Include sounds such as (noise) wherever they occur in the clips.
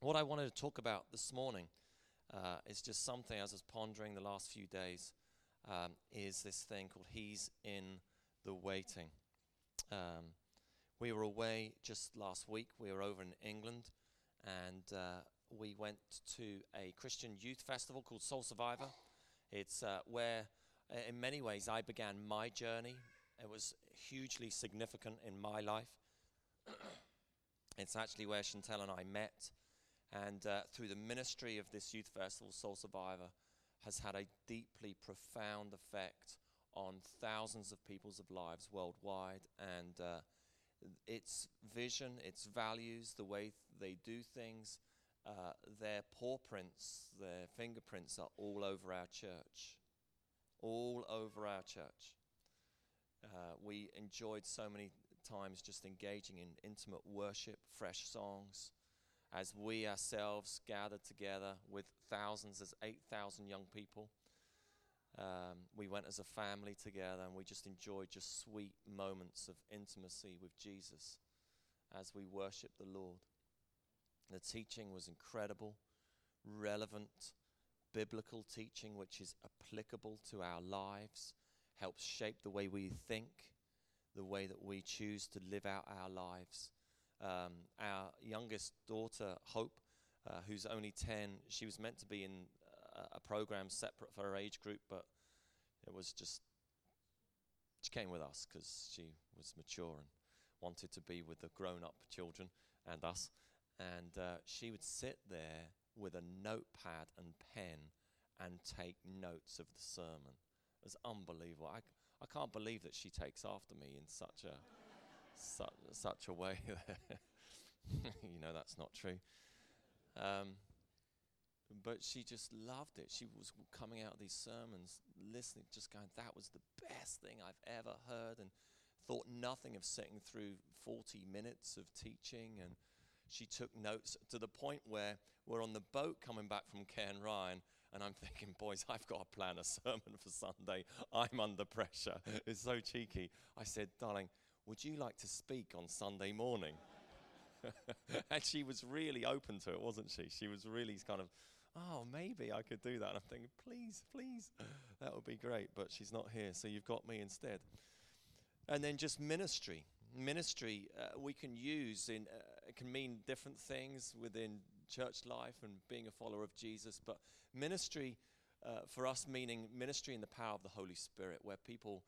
What I wanted to talk about this morning uh, is just something I was pondering the last few days um, is this thing called He's in the Waiting. Um, we were away just last week. We were over in England and uh, we went to a Christian youth festival called Soul Survivor. It's uh, where, uh, in many ways, I began my journey. It was hugely significant in my life. (coughs) it's actually where Chantel and I met. And uh, through the ministry of this youth festival, Soul Survivor has had a deeply profound effect on thousands of people's lives worldwide. And uh, its vision, its values, the way they do things, uh, their paw prints, their fingerprints are all over our church. All over our church. Uh, we enjoyed so many times just engaging in intimate worship, fresh songs, as we ourselves gathered together with thousands, as 8,000 young people. Um, we went as a family together and we just enjoyed just sweet moments of intimacy with Jesus as we worshiped the Lord. The teaching was incredible, relevant, biblical teaching which is applicable to our lives, helps shape the way we think, the way that we choose to live out our lives. Um, our youngest daughter, Hope, uh, who's only 10, she was meant to be in uh, a program separate for her age group, but it was just, she came with us because she was mature and wanted to be with the grown up children and us. And uh, she would sit there with a notepad and pen and take notes of the sermon. It was unbelievable. I, I can't believe that she takes after me in such a such, such a way. (laughs) you know that's not true. Um, but she just loved it. She was coming out of these sermons, listening, just going, that was the best thing I've ever heard, and thought nothing of sitting through 40 minutes of teaching. And she took notes to the point where we're on the boat coming back from Cairnryan, and I'm thinking, boys, I've got to plan a (laughs) sermon for Sunday. I'm under pressure. It's so cheeky. I said, darling, would you like to speak on Sunday morning? (laughs) and she was really open to it, wasn't she? She was really kind of, oh, maybe I could do that. And I'm thinking, please, please, (laughs) that would be great. But she's not here, so you've got me instead. And then just ministry. Ministry uh, we can use in uh, it can mean different things within church life and being a follower of Jesus. But ministry uh, for us meaning ministry in the power of the Holy Spirit, where people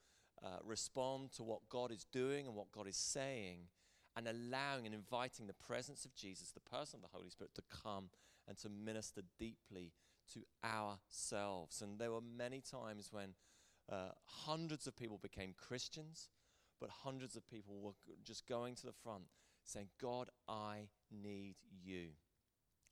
uh, respond to what God is doing and what God is saying, and allowing and inviting the presence of Jesus, the person of the Holy Spirit, to come and to minister deeply to ourselves. And there were many times when uh, hundreds of people became Christians, but hundreds of people were just going to the front saying, God, I need you.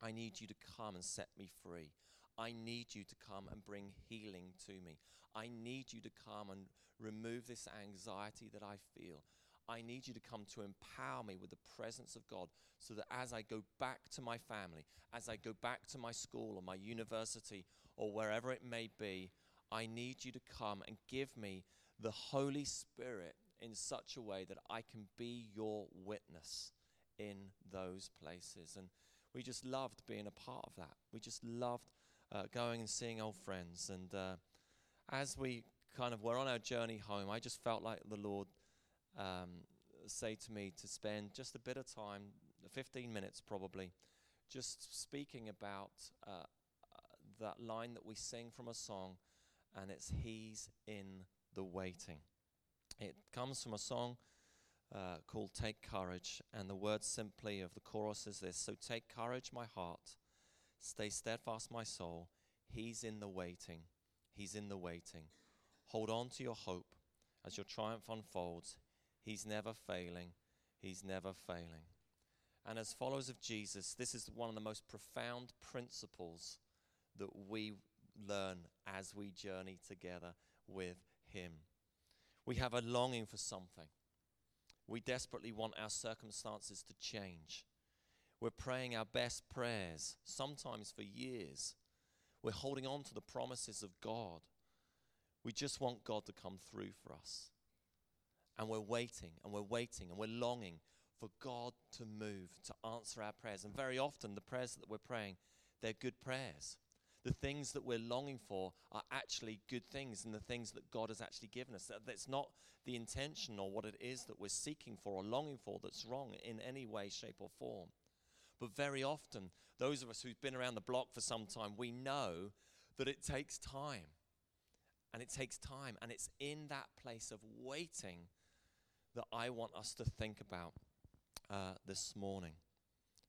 I need you to come and set me free. I need you to come and bring healing to me. I need you to come and remove this anxiety that I feel. I need you to come to empower me with the presence of God so that as I go back to my family, as I go back to my school or my university or wherever it may be, I need you to come and give me the Holy Spirit in such a way that I can be your witness in those places. And we just loved being a part of that. We just loved uh, going and seeing old friends. And uh, as we kind of were on our journey home, I just felt like the Lord um, say to me to spend just a bit of time, 15 minutes probably, just speaking about uh, that line that we sing from a song, and it's He's in the waiting. It comes from a song. Uh, called Take Courage, and the words simply of the chorus is this So take courage, my heart, Stay steadfast, my soul. He's in the waiting. He's in the waiting. Hold on to your hope as your triumph unfolds. He's never failing. He's never failing. And as followers of Jesus, this is one of the most profound principles that we learn as we journey together with Him. We have a longing for something. We desperately want our circumstances to change. We're praying our best prayers, sometimes for years. We're holding on to the promises of God. We just want God to come through for us. And we're waiting and we're waiting and we're longing for God to move, to answer our prayers. And very often, the prayers that we're praying, they're good prayers. The things that we're longing for are actually good things and the things that God has actually given us. That's not the intention or what it is that we're seeking for or longing for that's wrong in any way, shape, or form. But very often, those of us who've been around the block for some time, we know that it takes time. And it takes time. And it's in that place of waiting that I want us to think about uh, this morning.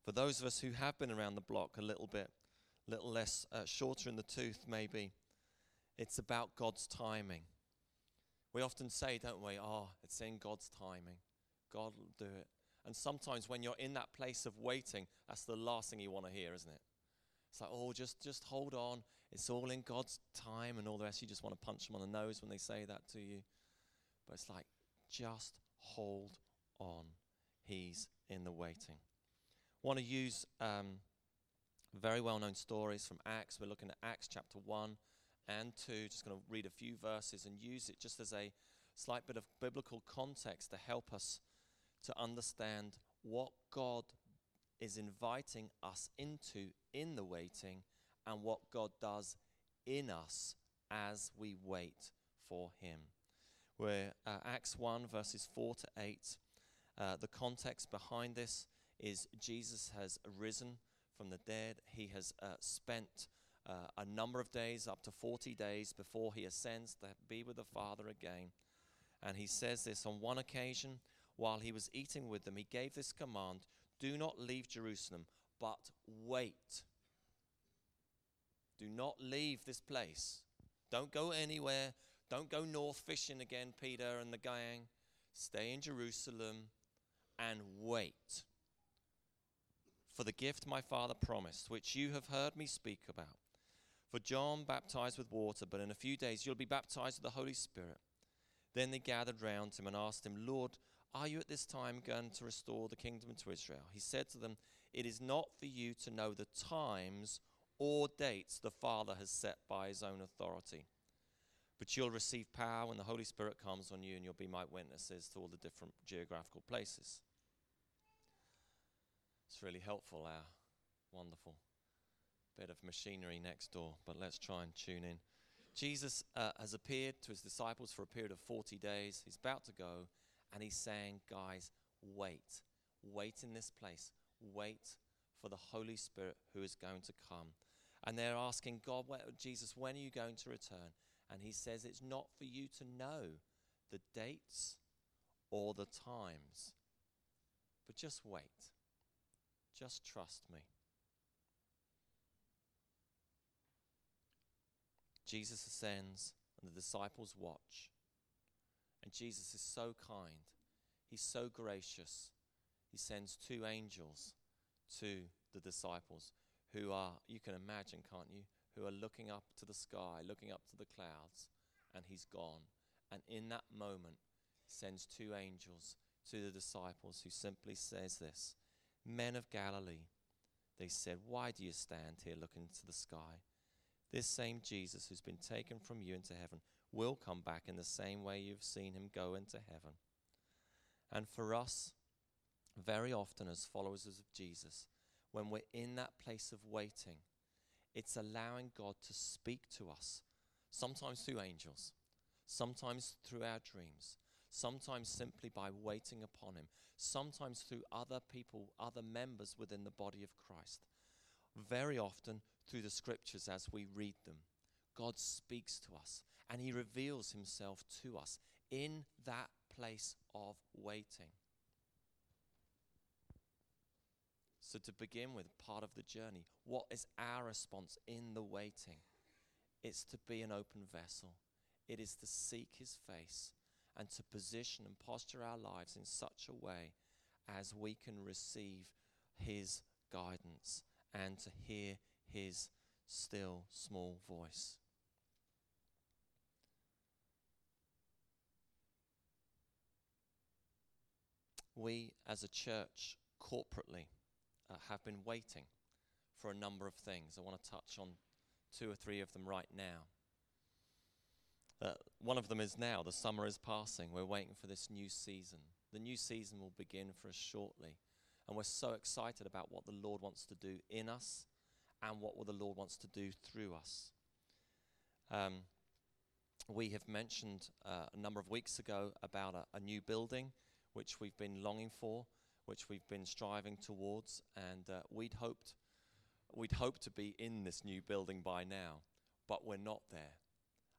For those of us who have been around the block a little bit, a little less uh, shorter in the tooth, maybe, it's about God's timing. We often say, don't we, oh, it's in God's timing. God will do it. And sometimes when you're in that place of waiting, that's the last thing you want to hear, isn't it? It's like, oh, just, just hold on. It's all in God's time and all the rest. You just want to punch them on the nose when they say that to you. But it's like, just hold on. He's in the waiting. Want to use um, very well known stories from Acts. We're looking at Acts chapter 1 and 2. Just going to read a few verses and use it just as a slight bit of biblical context to help us to understand what God is inviting us into in the waiting and what God does in us as we wait for Him. We're uh, Acts 1, verses 4 to 8. Uh, the context behind this is Jesus has risen from the dead. He has uh, spent uh, a number of days, up to 40 days, before he ascends to be with the Father again. And he says this on one occasion while he was eating with them, he gave this command Do not leave Jerusalem, but wait. Do not leave this place. Don't go anywhere. Don't go north fishing again, Peter and the gang. Stay in Jerusalem and wait for the gift my father promised, which you have heard me speak about. For John baptized with water, but in a few days you'll be baptized with the Holy Spirit. Then they gathered round him and asked him, Lord, are you at this time going to restore the kingdom to Israel? He said to them, It is not for you to know the times or dates the Father has set by his own authority. But you'll receive power when the Holy Spirit comes on you, and you'll be my witnesses to all the different geographical places. It's really helpful, our wonderful bit of machinery next door, but let's try and tune in. Jesus uh, has appeared to his disciples for a period of 40 days. He's about to go, and he's saying, Guys, wait. Wait in this place. Wait for the Holy Spirit who is going to come. And they're asking, God, where, Jesus, when are you going to return? And he says, It's not for you to know the dates or the times, but just wait. Just trust me. Jesus ascends, and the disciples watch. And Jesus is so kind, He's so gracious. He sends two angels to the disciples who are, you can imagine, can't you? Who are looking up to the sky, looking up to the clouds, and He's gone. And in that moment, sends two angels to the disciples who simply says this Men of Galilee, they said, Why do you stand here looking to the sky? This same Jesus who's been taken from you into heaven will come back in the same way you've seen him go into heaven. And for us, very often as followers of Jesus, when we're in that place of waiting, it's allowing God to speak to us, sometimes through angels, sometimes through our dreams, sometimes simply by waiting upon Him, sometimes through other people, other members within the body of Christ. Very often through the scriptures as we read them, God speaks to us and He reveals Himself to us in that place of waiting. So, to begin with, part of the journey, what is our response in the waiting? It's to be an open vessel, it is to seek His face and to position and posture our lives in such a way as we can receive His guidance and to hear His still small voice. We as a church corporately uh, have been waiting for a number of things. I want to touch on two or three of them right now. Uh, one of them is now. The summer is passing. We're waiting for this new season. The new season will begin for us shortly. And we're so excited about what the Lord wants to do in us and what the Lord wants to do through us. Um, we have mentioned uh, a number of weeks ago about a, a, new building which we've been longing for, which we've been striving towards, and uh, we'd hoped we'd hoped to be in this new building by now, but we're not there.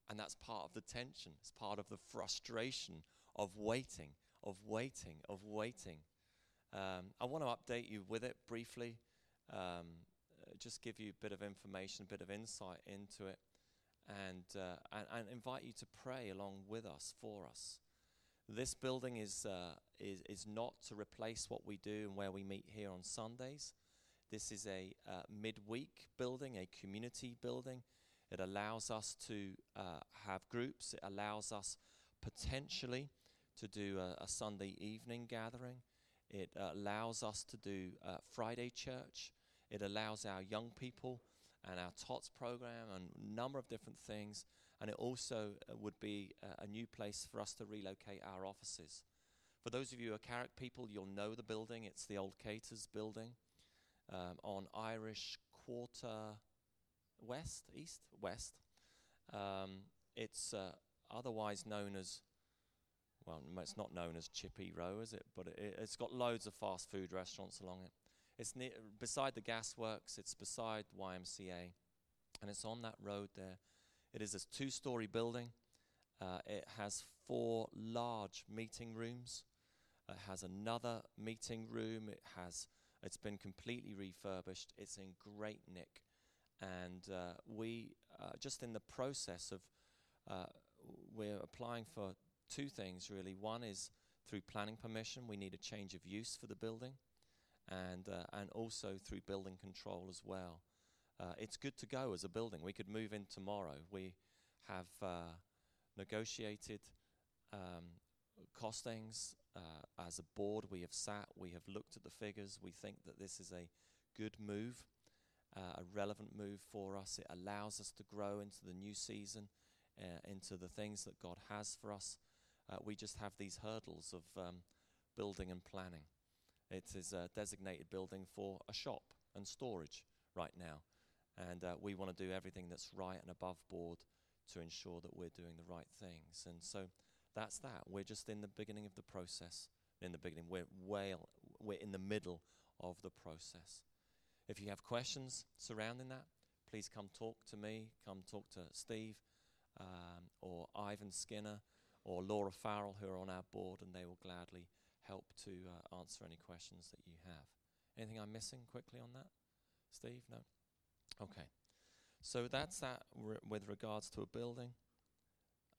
And that's part of the tension. It's part of the frustration of waiting, of waiting, of waiting. Um, I want to update you with it briefly, um, just give you a bit of information, a bit of insight into it, and, uh, and, and, invite you to pray along with us, for us. This building is, uh, is, is not to replace what we do and where we meet here on Sundays. This is a uh, midweek building, a community building. It allows us to uh, have groups, it allows us potentially to do a, a Sunday evening gathering. It uh, allows us to do uh, Friday church. It allows our young people and our TOTS program and a number of different things. And it also uh, would be a, new place for us to relocate our offices. For those of you who are Carrick people, you'll know the building. It's the old Caters building um, on Irish Quarter West, East, West. Um, it's uh, otherwise known as well, it's not known as Chippy Row, is it? But it, has got loads of fast food restaurants along it. It's near, beside the gasworks, it's beside YMCA, and it's on that road there. It is a two story building. Uh, it has four large meeting rooms. It has another meeting room. It has it's been completely refurbished. It's in great nick, and uh, we uh, just in the process of uh, we're applying for two things really. One is through planning permission, we need a change of use for the building, and uh, and also through building control as well. Uh, it's good to go as a building. We could move in tomorrow. We have uh, negotiated um, costings uh, as a board. We have sat. We have looked at the figures. We think that this is a good move, uh, a relevant move for us. It allows us to grow into the new season, uh, into the things that God has for us uh, we just have these hurdles of um, building and planning. It is a designated building for a shop and storage right now. And uh, we want to do everything that's right and above board to ensure that we're doing the right things. And so that's that. We're just in the beginning of the process. In the beginning, we're well, we're in the middle of the process. If you have questions surrounding that, please come talk to me, come talk to Steve um, or Ivan Skinner or Laura Farrell, who are on our board, and they will gladly help to uh, answer any questions that you have. Anything I'm missing quickly on that? Steve? No? Okay. So that's that re- with regards to a building.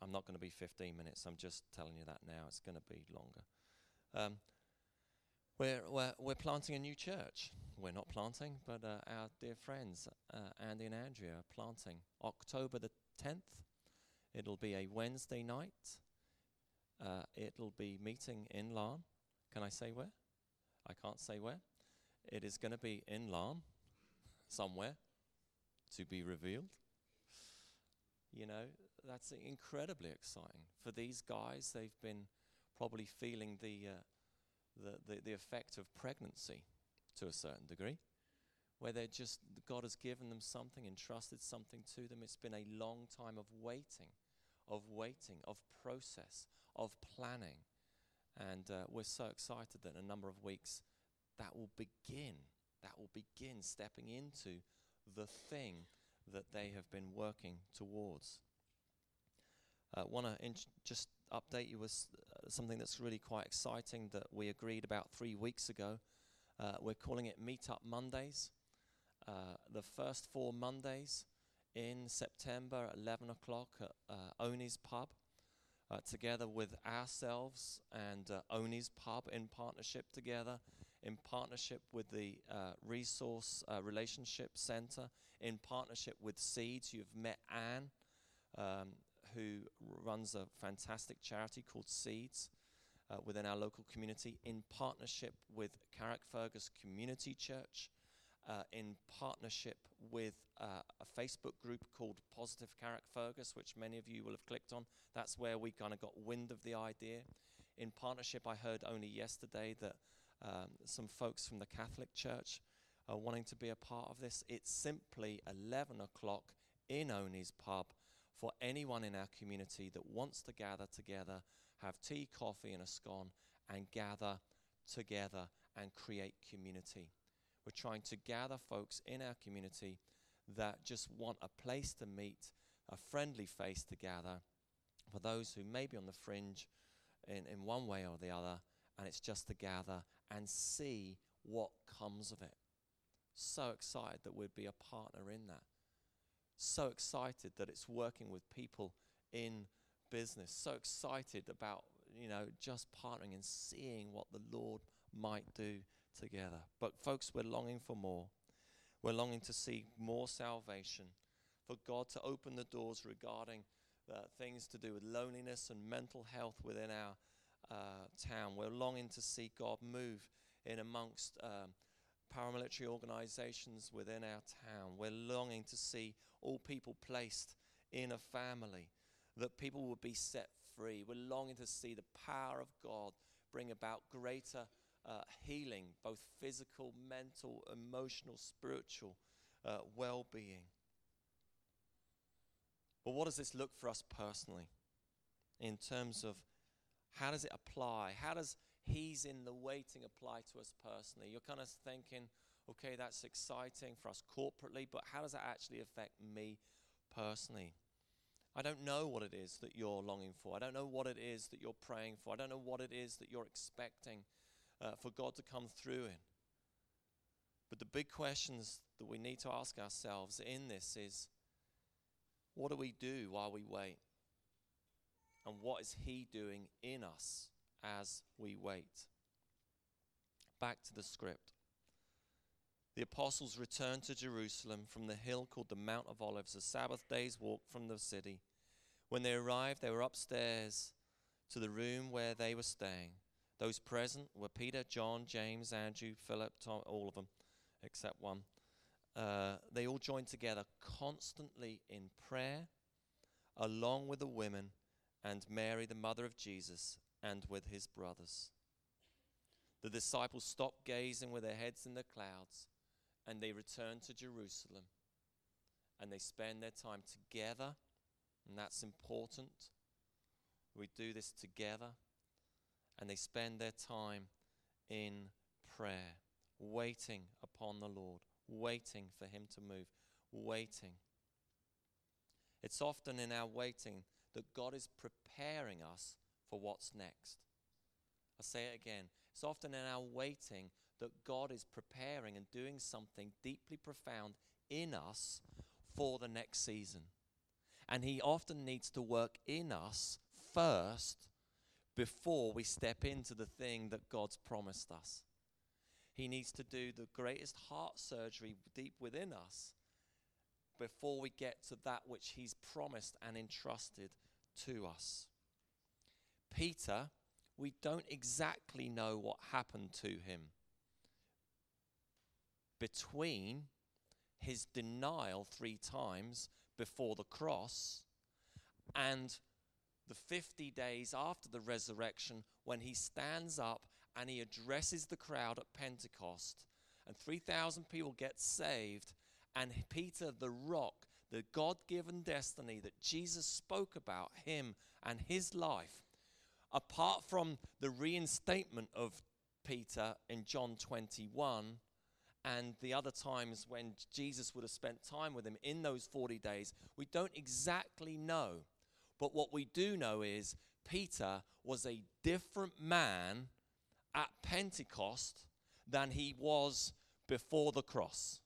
I'm not going to be 15 minutes. I'm just telling you that now. It's going to be longer. Um, we're, we're, we're planting a new church. We're not planting, but uh, our dear friends, uh, Andy and Andrea, are planting October the 10th. It'll be a Wednesday night. Uh, it'll be meeting in Larne. Can I say where? I can't say where. It is going to be in Larne, somewhere, to be revealed. You know, that's incredibly exciting. For these guys, they've been probably feeling the, uh, the, the, the effect of pregnancy to a certain degree, where they're just, God has given them something, entrusted something to them. It's been a long time of waiting, of waiting, of process, of planning. And uh, we're so excited that in a number of weeks that will begin. That will begin stepping into the thing that they have been working towards. I uh, want to in- just update you with uh, something that's really quite exciting that we agreed about three weeks ago. Uh, we're calling it Meetup Mondays. Uh, the first four Mondays in September at 11 o'clock at uh, Oni's Pub together with ourselves and Oni's Pub in partnership together, in partnership with the uh, Resource uh, Relationship Center, in partnership with Seeds. You've met Anne, um, who runs a fantastic charity called Seeds. Uh, within our local community, in partnership with Carrickfergus Community Church, uh, in partnership with uh, a Facebook group called Positive Carrickfergus, which many of you will have clicked on. That's where we kind of got wind of the idea. in partnership. I heard only yesterday that um, some folks from the Catholic Church are wanting to be a part of this. It's simply 11 o'clock in Oni's pub for anyone in our community that wants to gather together, have tea, coffee, and a scone, and gather together and create community. We're trying to gather folks in our community that just want a place to meet, a friendly face to gather for those who may be on the fringe in, in one way or the other, and it's just to gather and see what comes of it. So excited that we'd be a partner in that. So excited that it's working with people in business. So excited about, you know, just partnering and seeing what the Lord might do together. But, folks, we're longing for more. We're longing to see more salvation, for God to open the doors regarding uh, things to do with loneliness and mental health within our uh, town. We're longing to see God move in amongst um, paramilitary organizations within our town. We're longing to see all people placed in a family, that people would be set free. We're longing to see the power of God bring about greater uh, healing, both physical, mental, emotional, spiritual uh, well being. But what does this look for us personally in terms of how does it apply? How does He's in the waiting apply to us personally? You're kind of thinking, okay, that's exciting for us corporately, but how does that actually affect me personally? I don't know what it is that you're longing for. I don't know what it is that you're praying for. I don't know what it is that you're expecting uh, for God to come through in. But the big questions that we need to ask ourselves in this is what do we do while we wait? And what is He doing in us as we wait? Back to the script. The apostles returned to Jerusalem from the hill called the Mount of Olives, a Sabbath day's walk from the city. When they arrived, they were upstairs to the room where they were staying. Those present were Peter, John, James, Andrew, Philip, Tom, all of them, except one. Uh, they all joined together constantly in prayer, along with the women and Mary, the mother of Jesus, and with his brothers. The disciples stopped gazing with their heads in the clouds, and they returned to Jerusalem. And they spend their time together, and that's important. We do this together and they spend their time in prayer, waiting upon the Lord, waiting for Him to move, waiting. It's often in our waiting that God is preparing us for what's next. I'll say it again. It's often in our waiting that God is preparing and doing something deeply profound in us for the next season. And He often needs to work in us first before we step into the thing that God's promised us. He needs to do the greatest heart surgery deep within us before we get to that which He's promised and entrusted to us. Peter, we don't exactly know what happened to him between his denial three times before the cross and the 50 days after the resurrection when he stands up and he addresses the crowd at Pentecost. And 3,000 people get saved. And Peter, the rock, the God given destiny that Jesus spoke about, him and his life, apart from the reinstatement of Peter in John 21 and the other times when Jesus would have spent time with him in those 40 days, we don't exactly know but what we do know is Peter was a different man at Pentecost than he was before the cross.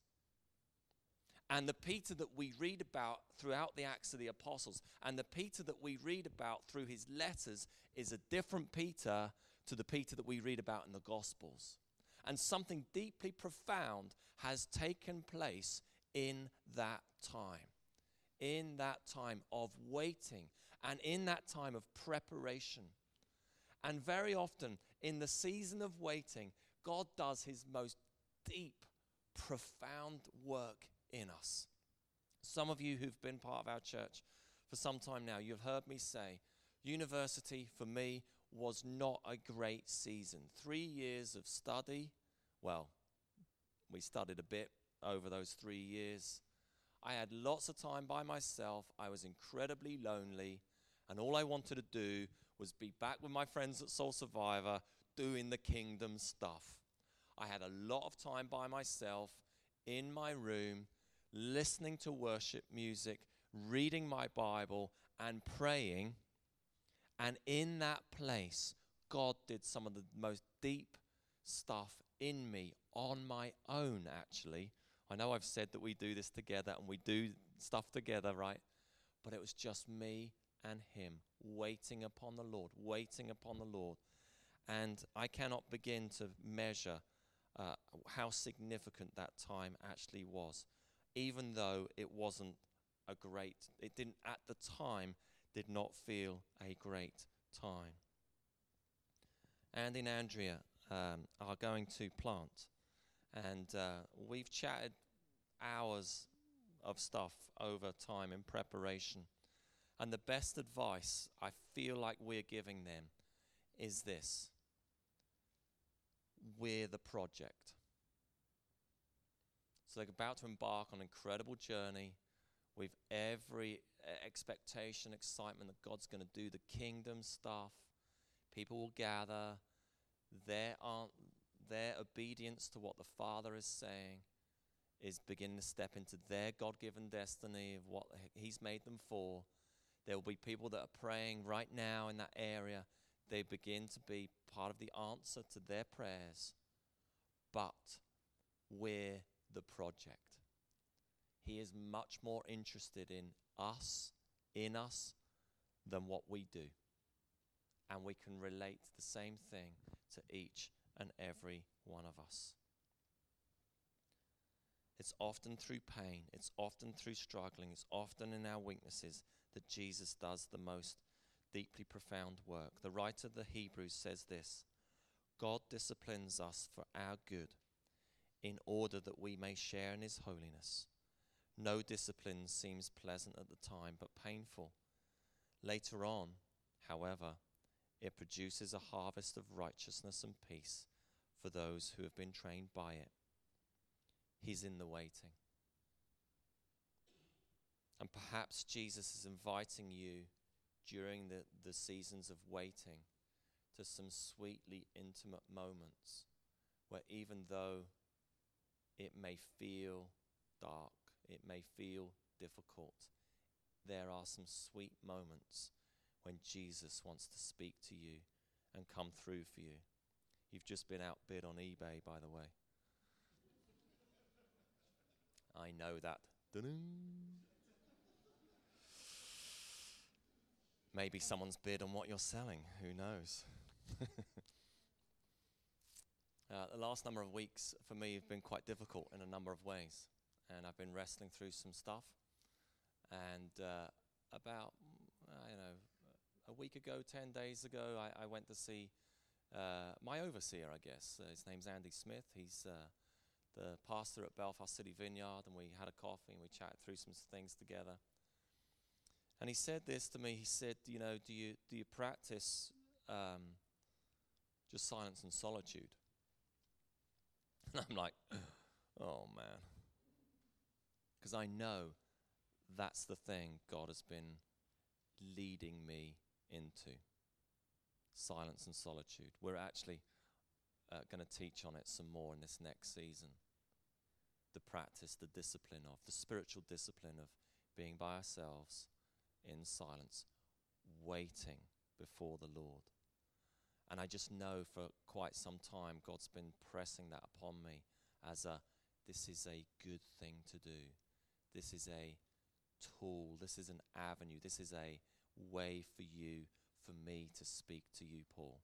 And the Peter that we read about throughout the Acts of the Apostles and the Peter that we read about through his letters is a different Peter to the Peter that we read about in the Gospels. And something deeply profound has taken place in that time. In that time of waiting and in that time of preparation. And very often, in the season of waiting, God does his most deep, profound work in us. Some of you who've been part of our church for some time now, you've heard me say, university for me was not a great season. Three years of study. Well, we studied a bit over those three years. I had lots of time by myself. I was incredibly lonely. And all I wanted to do was be back with my friends at Soul Survivor doing the kingdom stuff. I had a lot of time by myself in my room, listening to worship music, reading my Bible, and praying. And in that place, God did some of the most deep stuff in me on my own, actually. I know I've said that we do this together and we do stuff together, right? But it was just me and him waiting upon the Lord, waiting upon the Lord. And I cannot begin to measure uh, how significant that time actually was, even though it wasn't a great, it didn't at the time, did not feel a great time. And Andrea um, are going to plant. And uh, we've chatted hours of stuff over time in preparation. And the best advice I feel like we're giving them is this we're the project. So they're about to embark on an incredible journey with every uh, expectation, excitement that God's going to do the kingdom stuff. People will gather. Their, um, their obedience to what the Father is saying is beginning to step into their God given destiny of what He's made them for. There will be people that are praying right now in that area. They begin to be part of the answer to their prayers. But we're the project. He is much more interested in us, in us, than what we do. And we can relate the same thing to each and every one of us. It's often through pain, it's often through struggling, it's often in our weaknesses that Jesus does the most deeply profound work. The writer of the Hebrews says this God disciplines us for our good in order that we may share in his holiness. No discipline seems pleasant at the time, but painful. Later on, however, it produces a harvest of righteousness and peace for those who have been trained by it. He's in the waiting. And perhaps Jesus is inviting you during the, the seasons of waiting to some sweetly intimate moments where, even though it may feel dark, it may feel difficult, there are some sweet moments when Jesus wants to speak to you and come through for you. You've just been outbid on eBay, by the way. I know that. Maybe someone's bid on what you're selling. Who knows? (laughs) uh, the last number of weeks for me have been quite difficult in a number of ways. And I've been wrestling through some stuff. And uh, about, I don't know, a week ago, 10 days ago, I, I went to see uh, my overseer, I guess. Uh, his name's Andy Smith. He's uh, the pastor at Belfast City Vineyard, and we had a coffee and we chatted through some things together. And he said this to me. He said, "You know, do you do you practice um, just silence and solitude?" And (laughs) I'm like, "Oh man," because I know that's the thing God has been leading me into silence and solitude. We're actually uh, going to teach on it some more in this next season. The practice, the discipline of, the spiritual discipline of being by ourselves in silence, waiting before the Lord. And I just know for quite some time God's been pressing that upon me as a this is a good thing to do. This is a tool. This is an avenue. This is a way for you for me to speak to you, Paul.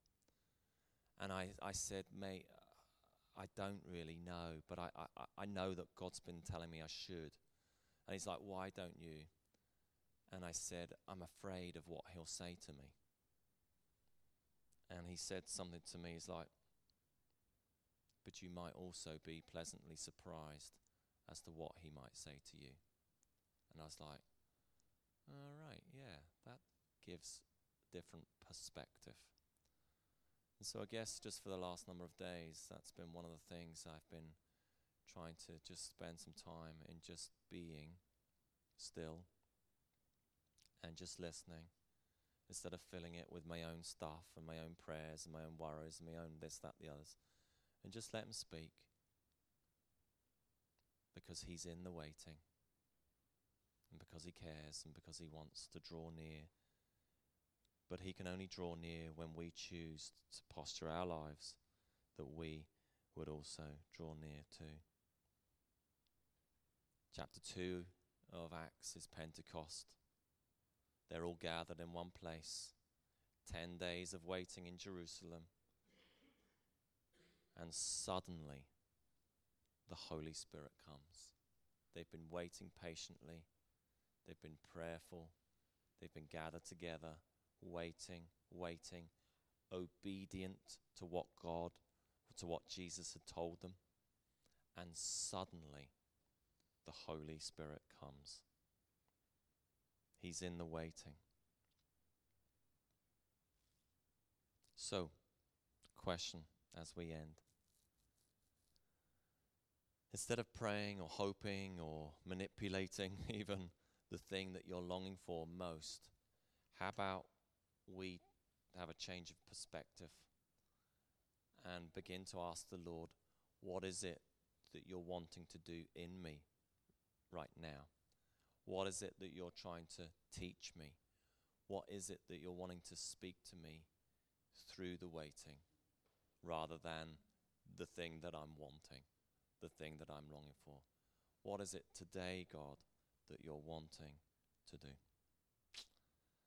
And I, I said, mate, I don't really know, but I, I, I know that God's been telling me I should. And he's like, why don't you? And I said, I'm afraid of what he'll say to me. And he said something to me, he's like, but you might also be pleasantly surprised as to what he might say to you. And I was like, all right, yeah, that gives different perspective. And so I guess just for the last number of days, that's been one of the things I've been trying to just spend some time in just being still and just listening instead of filling it with my own stuff and my own prayers and my own worries and my own this, that, the others. And just let him speak because he's in the waiting and because he cares and because he wants to draw near. But he can only draw near when we choose to posture our lives that we would also draw near to. Chapter 2 of Acts is Pentecost. They're all gathered in one place. Ten days of waiting in Jerusalem. And suddenly, the Holy Spirit comes. They've been waiting patiently, they've been prayerful, they've been gathered together, waiting, waiting, obedient to what God, to what Jesus had told them. And suddenly, the Holy Spirit comes. He's in the waiting. So, question as we end. Instead of praying or hoping or manipulating (laughs) even the thing that you're longing for most, how about we have a change of perspective and begin to ask the Lord, what is it that you're wanting to do in me right now? What is it that you're trying to teach me? What is it that you're wanting to speak to me through the waiting rather than the thing that I'm wanting, the thing that I'm longing for? What is it today, God, that you're wanting to do?